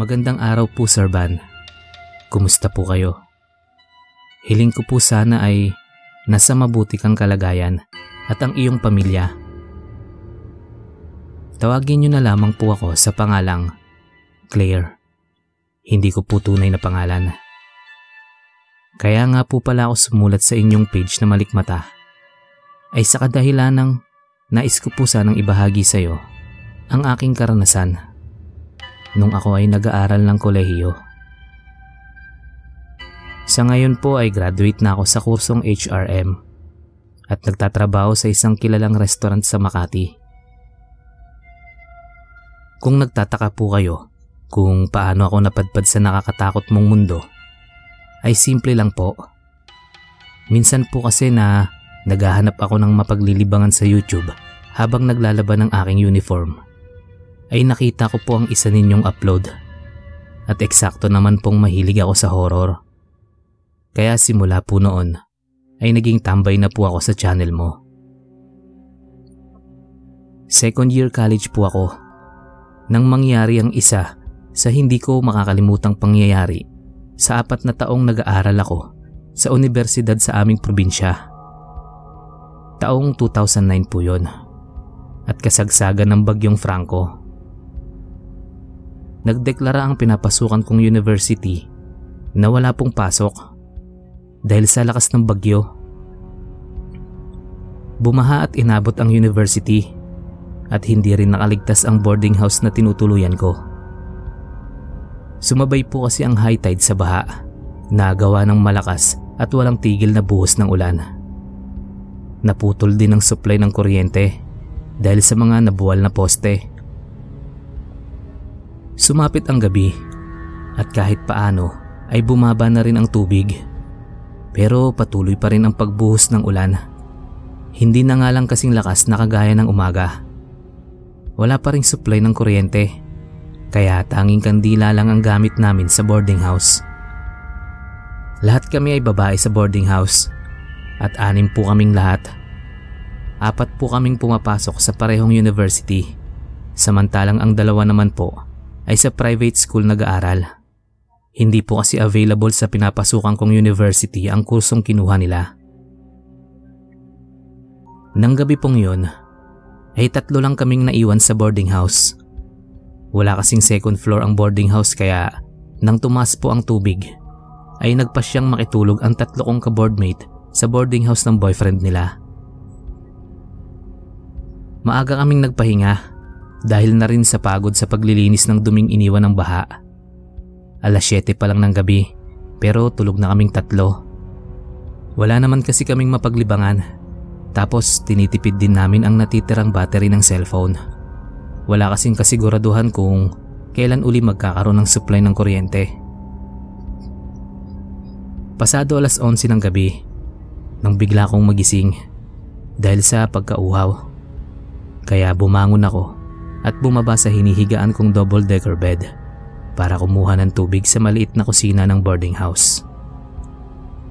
Magandang araw po Sir Van. Kumusta po kayo? Hiling ko po sana ay nasa mabuti kang kalagayan at ang iyong pamilya. Tawagin niyo na lamang po ako sa pangalang Claire. Hindi ko po tunay na pangalan. Kaya nga po pala ako sumulat sa inyong page na malikmata ay sa kadahilan ng nais ko po sanang ibahagi sa iyo ang aking karanasan nung ako ay nag-aaral ng kolehiyo. Sa ngayon po ay graduate na ako sa kursong HRM at nagtatrabaho sa isang kilalang restaurant sa Makati. Kung nagtataka po kayo kung paano ako napadpad sa nakakatakot mong mundo, ay simple lang po. Minsan po kasi na naghahanap ako ng mapaglilibangan sa YouTube habang naglalaban ng aking uniform ay nakita ko po ang isa ninyong upload. At eksakto naman pong mahilig ako sa horror. Kaya simula po noon ay naging tambay na po ako sa channel mo. Second year college po ako. Nang mangyari ang isa sa hindi ko makakalimutang pangyayari sa apat na taong nag-aaral ako sa universidad sa aming probinsya. Taong 2009 po yon at kasagsagan ng bagyong Franco nagdeklara ang pinapasukan kong university na wala pong pasok dahil sa lakas ng bagyo. Bumaha at inabot ang university at hindi rin nakaligtas ang boarding house na tinutuluyan ko. Sumabay po kasi ang high tide sa baha na gawa ng malakas at walang tigil na buhos ng ulan. Naputol din ang supply ng kuryente dahil sa mga nabuwal na poste Sumapit ang gabi at kahit paano ay bumaba na rin ang tubig. Pero patuloy pa rin ang pagbuhos ng ulan. Hindi na nga lang kasing lakas na kagaya ng umaga. Wala pa ring supply ng kuryente kaya tanging kandila lang ang gamit namin sa boarding house. Lahat kami ay babae sa boarding house at anim po kaming lahat. Apat po kaming pumapasok sa parehong university samantalang ang dalawa naman po ay sa private school nag-aaral. Hindi po kasi available sa pinapasukan kong university ang kursong kinuha nila. Nang gabi pong yun, ay tatlo lang kaming naiwan sa boarding house. Wala kasing second floor ang boarding house kaya nang tumas po ang tubig, ay nagpa siyang makitulog ang tatlo kong ka-boardmate sa boarding house ng boyfriend nila. Maaga kaming nagpahinga dahil na rin sa pagod sa paglilinis ng duming iniwan ng baha. Alas 7 pa lang ng gabi pero tulog na kaming tatlo. Wala naman kasi kaming mapaglibangan tapos tinitipid din namin ang natitirang battery ng cellphone. Wala kasing kasiguraduhan kung kailan uli magkakaroon ng supply ng kuryente. Pasado alas 11 ng gabi nang bigla akong magising dahil sa pagkauhaw. Kaya bumangon ako at bumaba sa hinihigaan kong double-decker bed para kumuha ng tubig sa maliit na kusina ng boarding house.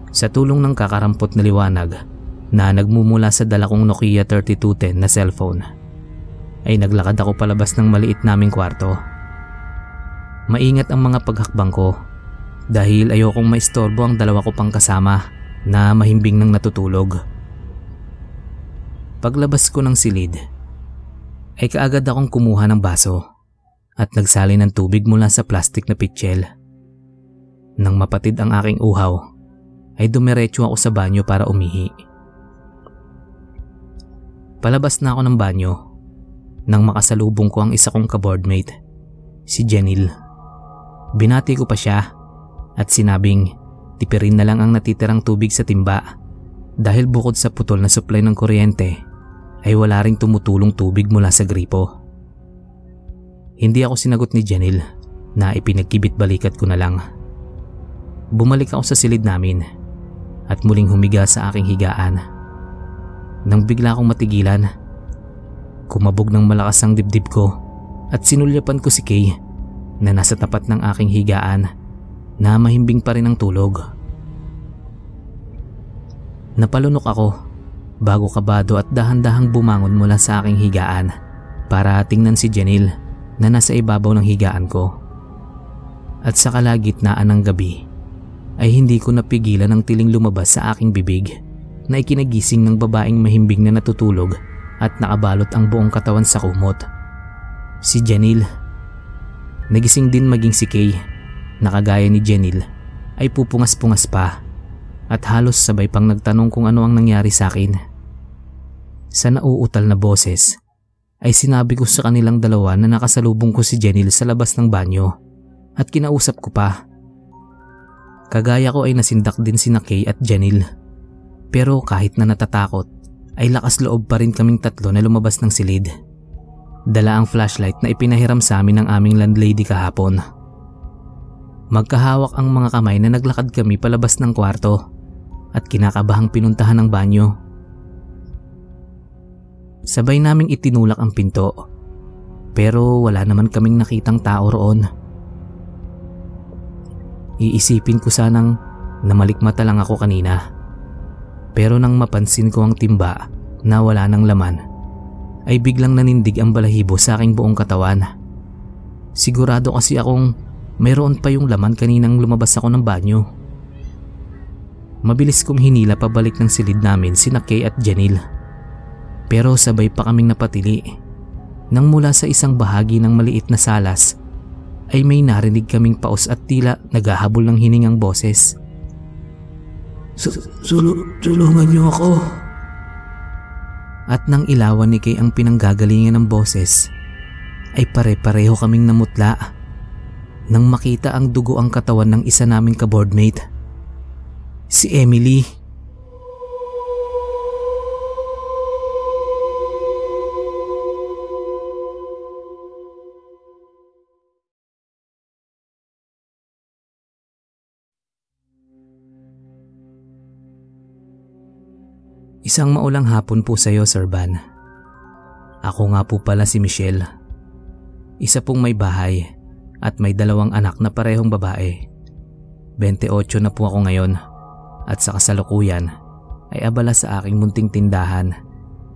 Sa tulong ng kakarampot na liwanag na nagmumula sa dala kong Nokia 3210 na cellphone, ay naglakad ako palabas ng maliit naming kwarto. Maingat ang mga paghakbang ko dahil ayokong maistorbo ang dalawa ko pang kasama na mahimbing ng natutulog. Paglabas ko ng silid, ay kaagad akong kumuha ng baso at nagsali ng tubig mula sa plastic na pitchel. Nang mapatid ang aking uhaw, ay dumiretso ako sa banyo para umihi. Palabas na ako ng banyo nang makasalubong ko ang isa kong kaboardmate, si Jenil. Binati ko pa siya at sinabing tipirin na lang ang natitirang tubig sa timba dahil bukod sa putol na supply ng kuryente ay wala ring tumutulong tubig mula sa gripo. Hindi ako sinagot ni Janil na ipinagkibit balikat ko na lang. Bumalik ako sa silid namin at muling humiga sa aking higaan. Nang bigla akong matigilan, kumabog ng malakas ang dibdib ko at sinulyapan ko si Kay na nasa tapat ng aking higaan na mahimbing pa rin ang tulog. Napalunok ako bago kabado at dahan-dahang bumangon mula sa aking higaan para tingnan si Janil na nasa ibabaw ng higaan ko. At sa kalagitnaan ng gabi ay hindi ko napigilan ang tiling lumabas sa aking bibig na ikinagising ng babaeng mahimbing na natutulog at nakabalot ang buong katawan sa kumot. Si Janil. Nagising din maging si Kay na kagaya ni Janil ay pupungas-pungas pa at halos sabay pang nagtanong kung ano ang nangyari sa akin. Sa nauutal na boses ay sinabi ko sa kanilang dalawa na nakasalubong ko si Janil sa labas ng banyo at kinausap ko pa Kagaya ko ay nasindak din si Kay at Janil. Pero kahit na natatakot, ay lakas loob pa rin kaming tatlo na lumabas ng silid. Dala ang flashlight na ipinahiram sa amin ng aming landlady kahapon. Magkahawak ang mga kamay na naglakad kami palabas ng kwarto at kinakabahang pinuntahan ng banyo. Sabay naming itinulak ang pinto pero wala naman kaming nakitang tao roon. Iisipin ko sanang namalikmata lang ako kanina. Pero nang mapansin ko ang timba na wala ng laman, ay biglang nanindig ang balahibo sa aking buong katawan. Sigurado kasi akong mayroon pa yung laman kaninang lumabas ako ng banyo. Mabilis kong hinila pabalik ng silid namin si Kay at Janil. Pero sabay pa kaming napatili. Nang mula sa isang bahagi ng maliit na salas ay may narinig kaming paos at tila naghahabol ng hiningang boses. Sul- tulungan niyo ako. At nang ilawan ni Kay ang pinanggagalingan ng boses, ay pare-pareho kaming namutla nang makita ang dugo ang katawan ng isa naming kaboardmate. Si Emily. Isang maulang hapon po sa iyo, Sir Van. Ako nga po pala si Michelle. Isa pong may bahay at may dalawang anak na parehong babae. 28 na po ako ngayon at sa kasalukuyan ay abala sa aking munting tindahan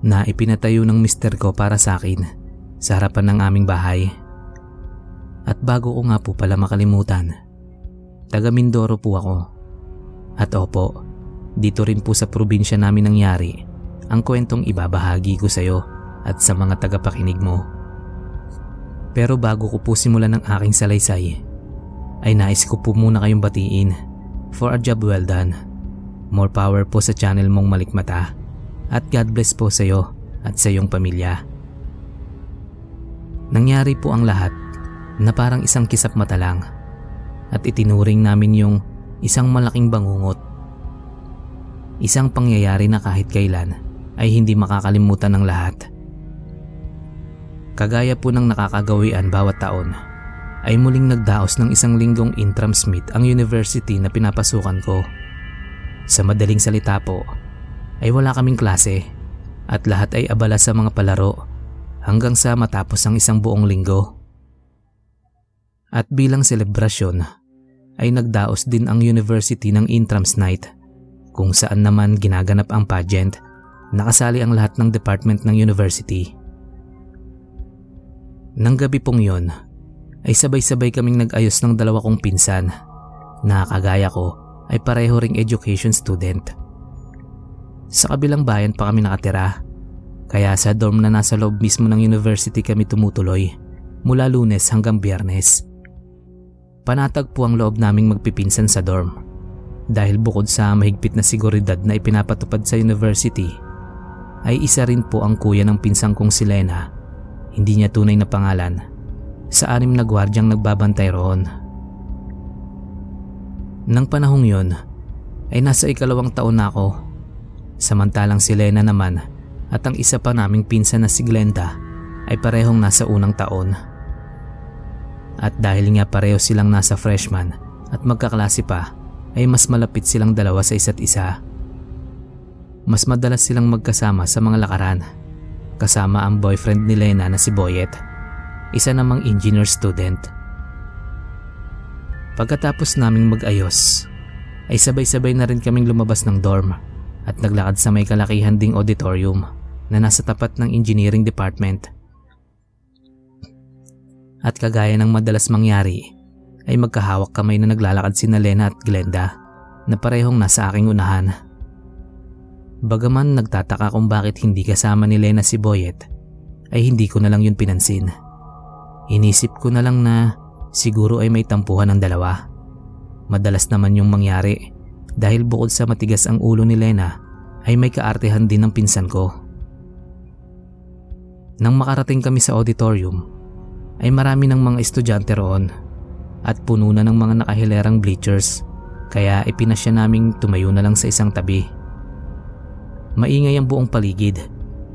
na ipinatayo ng mister ko para sa akin sa harapan ng aming bahay. At bago ko nga po pala makalimutan, taga Mindoro po ako. At opo, dito rin po sa probinsya namin nangyari ang kwentong ibabahagi ko sa iyo at sa mga tagapakinig mo. Pero bago ko po simulan ang aking salaysay, ay nais ko po muna kayong batiin for a job well done. More power po sa channel mong malikmata at God bless po sa iyo at sa iyong pamilya. Nangyari po ang lahat na parang isang kisap mata lang at itinuring namin yung isang malaking bangungot Isang pangyayari na kahit kailan ay hindi makakalimutan ng lahat. Kagaya po ng nakakagawian bawat taon, ay muling nagdaos ng isang linggong Intram Smith ang university na pinapasukan ko. Sa madaling salita po, ay wala kaming klase at lahat ay abala sa mga palaro hanggang sa matapos ang isang buong linggo. At bilang selebrasyon, ay nagdaos din ang university ng Intrams Night kung saan naman ginaganap ang pageant, nakasali ang lahat ng department ng university. Nang gabi pong yon, ay sabay-sabay kaming nag-ayos ng dalawa kong pinsan na kagaya ko ay pareho ring education student. Sa kabilang bayan pa kami nakatira, kaya sa dorm na nasa loob mismo ng university kami tumutuloy mula lunes hanggang biyernes. Panatag po ang loob naming magpipinsan sa dorm dahil bukod sa mahigpit na seguridad na ipinapatupad sa university, ay isa rin po ang kuya ng pinsang kong si Lena, hindi niya tunay na pangalan, sa anim na gwardyang nagbabantay roon. Nang panahong yon, ay nasa ikalawang taon na ako. Samantalang si Lena naman at ang isa pa naming pinsan na si Glenda ay parehong nasa unang taon. At dahil nga pareho silang nasa freshman at magkaklase pa, ay mas malapit silang dalawa sa isa't isa. Mas madalas silang magkasama sa mga lakaran, kasama ang boyfriend ni Lena na si Boyet, isa namang engineer student. Pagkatapos naming mag-ayos, ay sabay-sabay na rin kaming lumabas ng dorm at naglakad sa may kalakihan ding auditorium na nasa tapat ng engineering department. At kagaya ng madalas mangyari, ay magkahawak kamay na naglalakad si Lena at Glenda na parehong nasa aking unahan. Bagaman nagtataka kung bakit hindi kasama ni Lena si Boyet, ay hindi ko na lang yun pinansin. Inisip ko na lang na siguro ay may tampuhan ng dalawa. Madalas naman yung mangyari dahil bukod sa matigas ang ulo ni Lena ay may kaartehan din ng pinsan ko. Nang makarating kami sa auditorium ay marami ng mga estudyante roon at puno na ng mga nakahilerang bleachers kaya ipinasya naming tumayo na lang sa isang tabi. Maingay ang buong paligid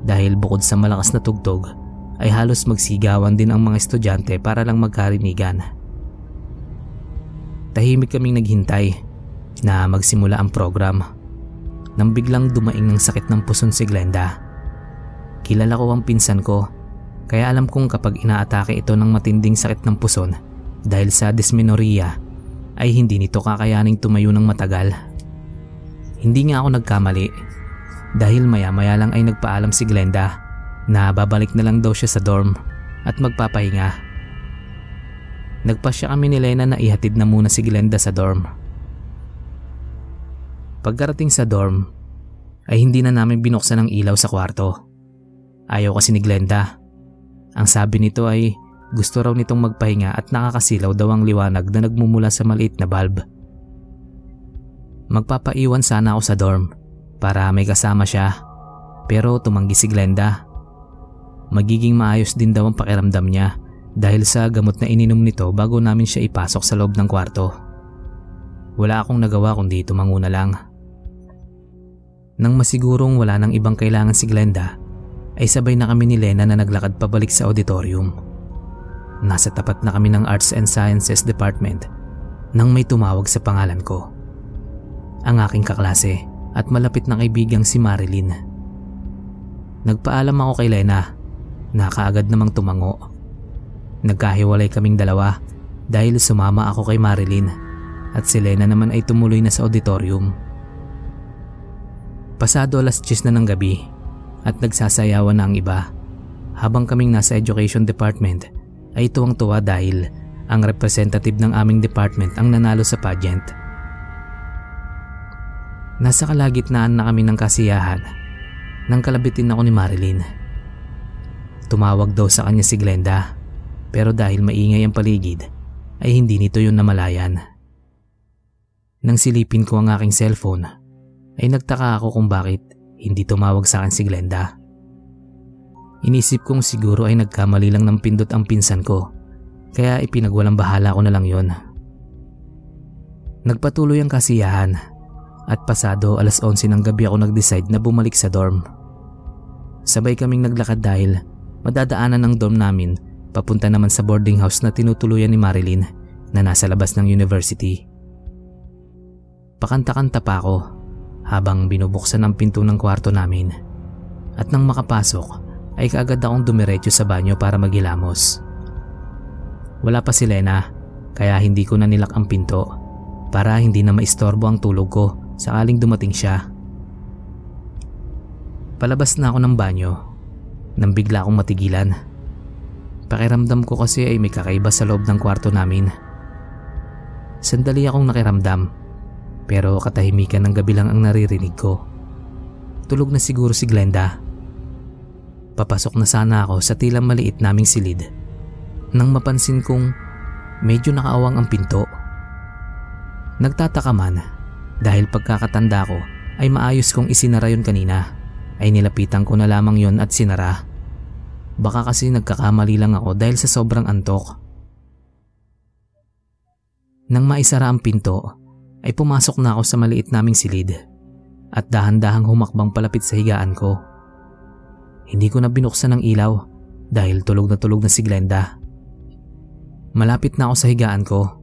dahil bukod sa malakas na tugtog ay halos magsigawan din ang mga estudyante para lang magkarinigan. Tahimik kaming naghintay na magsimula ang program nang biglang dumaing ng sakit ng puson si Glenda. Kilala ko ang pinsan ko kaya alam kong kapag inaatake ito ng matinding sakit ng puson dahil sa dysmenorrhea ay hindi nito kakayaning tumayo ng matagal. Hindi nga ako nagkamali dahil maya maya lang ay nagpaalam si Glenda na babalik na lang daw siya sa dorm at magpapahinga. Nagpasya kami ni Lena na ihatid na muna si Glenda sa dorm. Pagkarating sa dorm, ay hindi na namin binuksan ang ilaw sa kwarto. Ayaw kasi ni Glenda. Ang sabi nito ay gusto raw nitong magpahinga at nakakasilaw daw ang liwanag na nagmumula sa maliit na bulb. Magpapaiwan sana ako sa dorm para may kasama siya pero tumanggi si Glenda magiging maayos din daw ang pakiramdam niya dahil sa gamot na ininom nito bago namin siya ipasok sa loob ng kwarto. Wala akong nagawa kundi tumanguna lang. Nang masigurong wala nang ibang kailangan si Glenda, ay sabay na kami ni Lena na naglakad pabalik sa auditorium. Nasa tapat na kami ng Arts and Sciences Department nang may tumawag sa pangalan ko. Ang aking kaklase at malapit na kaibigang si Marilyn. Nagpaalam ako kay Lena Nakaagad namang tumango. Nagkahiwalay kaming dalawa dahil sumama ako kay Marilyn at si Lena naman ay tumuloy na sa auditorium. Pasado alas 10 na ng gabi at nagsasayawan na ang iba. Habang kaming nasa education department ay tuwang-tuwa dahil ang representative ng aming department ang nanalo sa pageant. Nasa kalagitnaan na kami ng kasiyahan nang kalabitin ako ni Marilyn. Tumawag daw sa kanya si Glenda pero dahil maingay ang paligid ay hindi nito yun namalayan. Nang silipin ko ang aking cellphone ay nagtaka ako kung bakit hindi tumawag sa akin si Glenda. Inisip kong siguro ay nagkamali lang ng pindot ang pinsan ko kaya ipinagwalang bahala ko na lang yon. Nagpatuloy ang kasiyahan at pasado alas 11 ng gabi ako nag-decide na bumalik sa dorm. Sabay kaming naglakad dahil madadaanan ng dorm namin papunta naman sa boarding house na tinutuluyan ni Marilyn na nasa labas ng university. Pakanta-kanta pa ako habang binubuksan ang pinto ng kwarto namin at nang makapasok ay kaagad akong dumiretso sa banyo para maghilamos. Wala pa si Lena kaya hindi ko na nilak ang pinto para hindi na maistorbo ang tulog ko sakaling dumating siya. Palabas na ako ng banyo nang bigla akong matigilan. Pakiramdam ko kasi ay may kakaiba sa loob ng kwarto namin. Sandali akong nakiramdam pero katahimikan ng gabi lang ang naririnig ko. Tulog na siguro si Glenda. Papasok na sana ako sa tila maliit naming silid nang mapansin kong medyo nakaawang ang pinto. Nagtataka man dahil pagkakatanda ko ay maayos kong isinara yon kanina ay nilapitan ko na lamang yon at sinara. Baka kasi nagkakamali lang ako dahil sa sobrang antok. Nang maisara ang pinto, ay pumasok na ako sa maliit naming silid at dahan-dahang humakbang palapit sa higaan ko. Hindi ko na binuksan ang ilaw dahil tulog na tulog na si Glenda. Malapit na ako sa higaan ko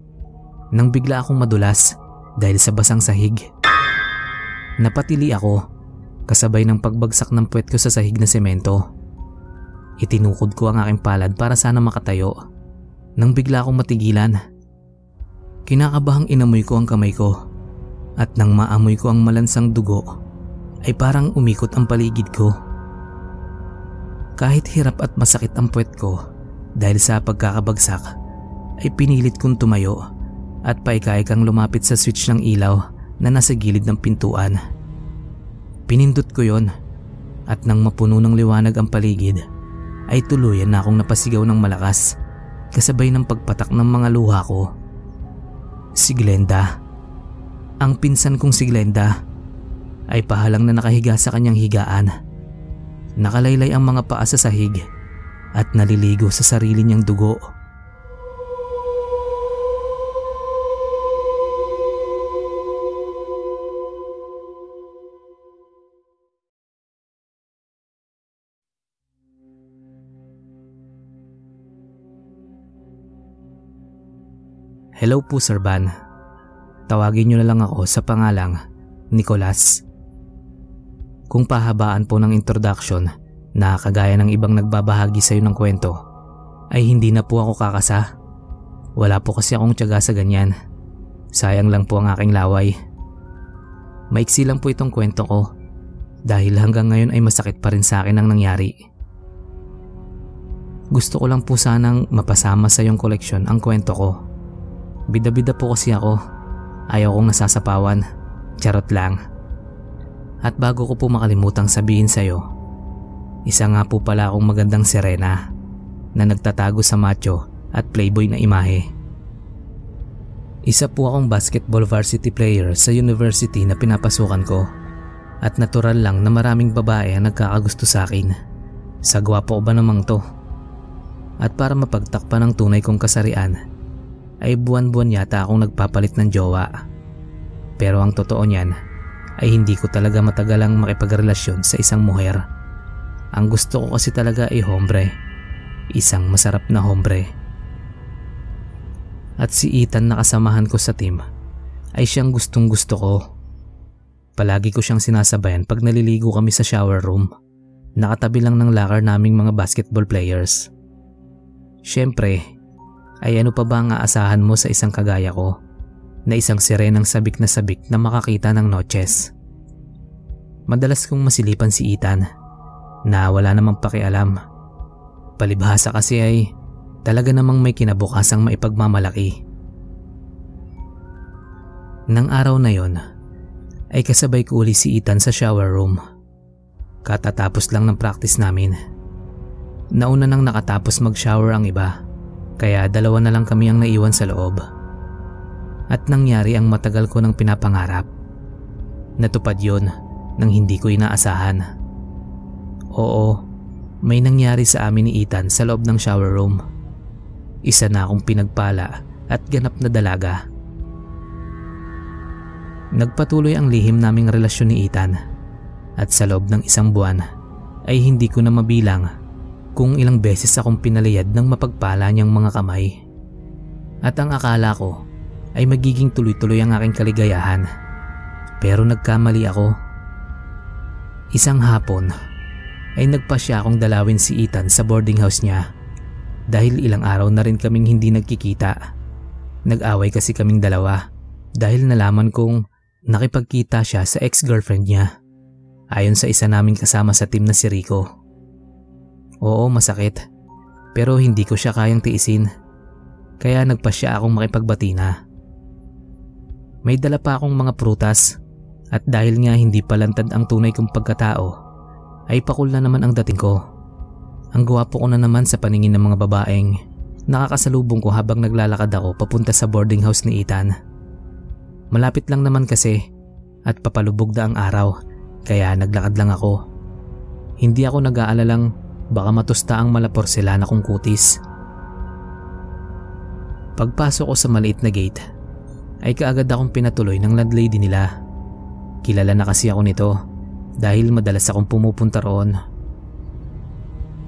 nang bigla akong madulas dahil sa basang sahig. Napatili ako kasabay ng pagbagsak ng puwet ko sa sahig na semento. Itinukod ko ang aking palad para sana makatayo nang bigla akong matigilan. Kinakabahang inamoy ko ang kamay ko at nang maamoy ko ang malansang dugo ay parang umikot ang paligid ko. Kahit hirap at masakit ang puwet ko dahil sa pagkakabagsak ay pinilit kong tumayo at paikaikang lumapit sa switch ng ilaw na nasa gilid ng pintuan. Pinindot ko yon at nang mapuno ng liwanag ang paligid ay tuluyan na akong napasigaw ng malakas kasabay ng pagpatak ng mga luha ko. Si Glenda. Ang pinsan kong si Glenda ay pahalang na nakahiga sa kanyang higaan. Nakalaylay ang mga paa sa sahig at naliligo sa sarili niyang dugo. Hello po Sir Van. Tawagin niyo na lang ako sa pangalang Nicolas. Kung pahabaan po ng introduction na kagaya ng ibang nagbabahagi sa iyo ng kwento, ay hindi na po ako kakasa. Wala po kasi akong tiyaga sa ganyan. Sayang lang po ang aking laway. Maiksi lang po itong kwento ko dahil hanggang ngayon ay masakit pa rin sa akin ang nangyari. Gusto ko lang po sanang mapasama sa iyong koleksyon ang kwento ko Bida-bida po kasi ako. Ayaw kong nasasapawan. Charot lang. At bago ko po makalimutang sabihin sa'yo, isa nga po pala akong magandang sirena na nagtatago sa macho at playboy na imahe. Isa po akong basketball varsity player sa university na pinapasukan ko at natural lang na maraming babae ang nagkakagusto sa akin. Sa gwapo ba namang to? At para mapagtakpan ng tunay kong kasarian, ay buwan-buwan yata akong nagpapalit ng jowa. Pero ang totoo niyan ay hindi ko talaga matagalang makipagrelasyon sa isang muher. Ang gusto ko kasi talaga ay hombre. Isang masarap na hombre. At si Ethan na kasamahan ko sa team ay siyang gustong gusto ko. Palagi ko siyang sinasabayan pag naliligo kami sa shower room. Nakatabi lang ng locker naming mga basketball players. Siyempre, ay ano pa ba ang aasahan mo sa isang kagaya ko na isang sirenang sabik na sabik na makakita ng noches. Madalas kong masilipan si Ethan na wala namang pakialam. Palibhasa kasi ay talaga namang may kinabukasang maipagmamalaki. Nang araw na yon ay kasabay ko uli si Ethan sa shower room. Katatapos lang ng practice namin. Nauna nang nakatapos mag-shower ang iba kaya dalawa na lang kami ang naiwan sa loob. At nangyari ang matagal ko ng pinapangarap. Natupad yon nang hindi ko inaasahan. Oo, may nangyari sa amin ni Ethan sa loob ng shower room. Isa na akong pinagpala at ganap na dalaga. Nagpatuloy ang lihim naming relasyon ni Ethan at sa loob ng isang buwan ay hindi ko na mabilang kung ilang beses akong pinalayad ng mapagpala niyang mga kamay. At ang akala ko ay magiging tuloy-tuloy ang aking kaligayahan. Pero nagkamali ako. Isang hapon ay nagpa siya akong dalawin si Ethan sa boarding house niya dahil ilang araw na rin kaming hindi nagkikita. Nag-away kasi kaming dalawa dahil nalaman kong nakipagkita siya sa ex-girlfriend niya ayon sa isa naming kasama sa team na si Rico. Oo, masakit. Pero hindi ko siya kayang tiisin. Kaya nagpa siya akong makipagbati na. May dala pa akong mga prutas at dahil nga hindi palantad ang tunay kong pagkatao, ay pakul na naman ang dating ko. Ang gwapo ko na naman sa paningin ng mga babaeng nakakasalubong ko habang naglalakad ako papunta sa boarding house ni Ethan. Malapit lang naman kasi at papalubog na ang araw kaya naglakad lang ako. Hindi ako nag-aalalang Baka matusta ang malaporselana kong kutis. Pagpasok ko sa maliit na gate, ay kaagad akong pinatuloy ng landlady nila. Kilala na kasi ako nito dahil madalas akong pumupunta roon.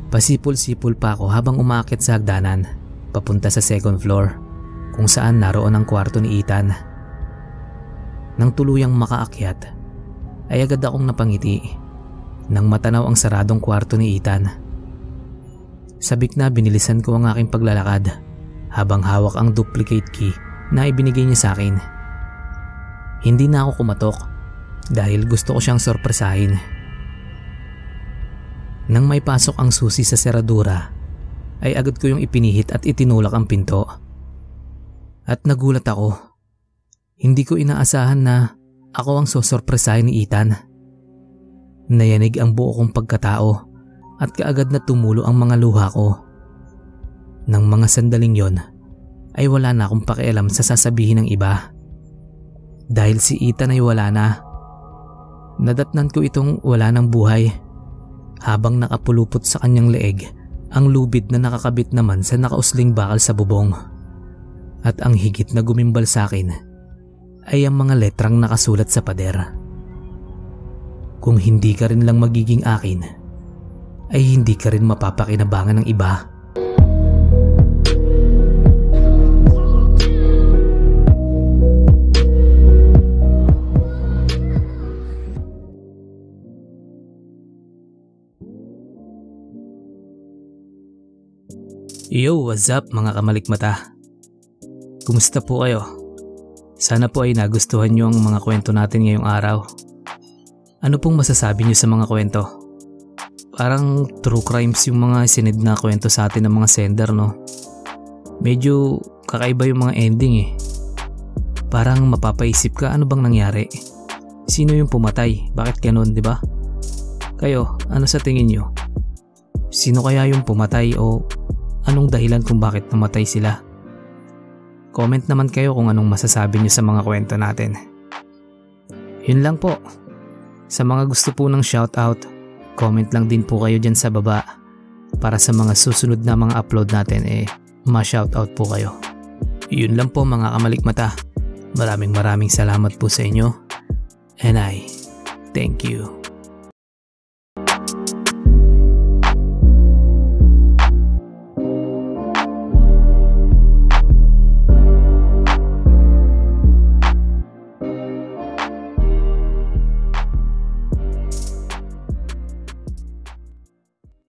Pasipol-sipol pa ako habang umaakit sa hagdanan papunta sa second floor kung saan naroon ang kwarto ni Ethan. Nang tuluyang makaakyat ay agad akong napangiti nang matanaw ang saradong kwarto ni Ethan. Sabik na binilisan ko ang aking paglalakad habang hawak ang duplicate key na ibinigay niya sa akin. Hindi na ako kumatok dahil gusto ko siyang sorpresahin. Nang may pasok ang susi sa seradura, ay agad ko yung ipinihit at itinulak ang pinto. At nagulat ako Hindi ko inaasahan na ako ang sosorpresahin ni Ethan. Nayanig ang buo kong pagkatao at kaagad na tumulo ang mga luha ko. Nang mga sandaling yon ay wala na akong pakialam sa sasabihin ng iba. Dahil si Ethan ay wala na. Nadatnan ko itong wala ng buhay habang nakapulupot sa kanyang leeg ang lubid na nakakabit naman sa nakausling bakal sa bubong. At ang higit na gumimbal sa akin ay ang mga letrang nakasulat sa pader. Kung hindi ka rin lang magiging akin, ay hindi ka rin mapapakinabangan ng iba. Yo, what's up mga kamalikmata? Kumusta po kayo? Sana po ay nagustuhan nyo ang mga kwento natin ngayong araw. Ano pong masasabi nyo sa mga kwento? Parang true crimes yung mga sinid na kwento sa atin ng mga sender no? Medyo kakaiba yung mga ending eh. Parang mapapaisip ka ano bang nangyari? Sino yung pumatay? Bakit ganun, di ba? Kayo, ano sa tingin nyo? Sino kaya yung pumatay o anong dahilan kung bakit namatay sila. Comment naman kayo kung anong masasabi niyo sa mga kwento natin. Yun lang po. Sa mga gusto po ng shoutout, comment lang din po kayo dyan sa baba para sa mga susunod na mga upload natin eh ma-shoutout po kayo. Yun lang po mga kamalikmata. Maraming maraming salamat po sa inyo and I thank you.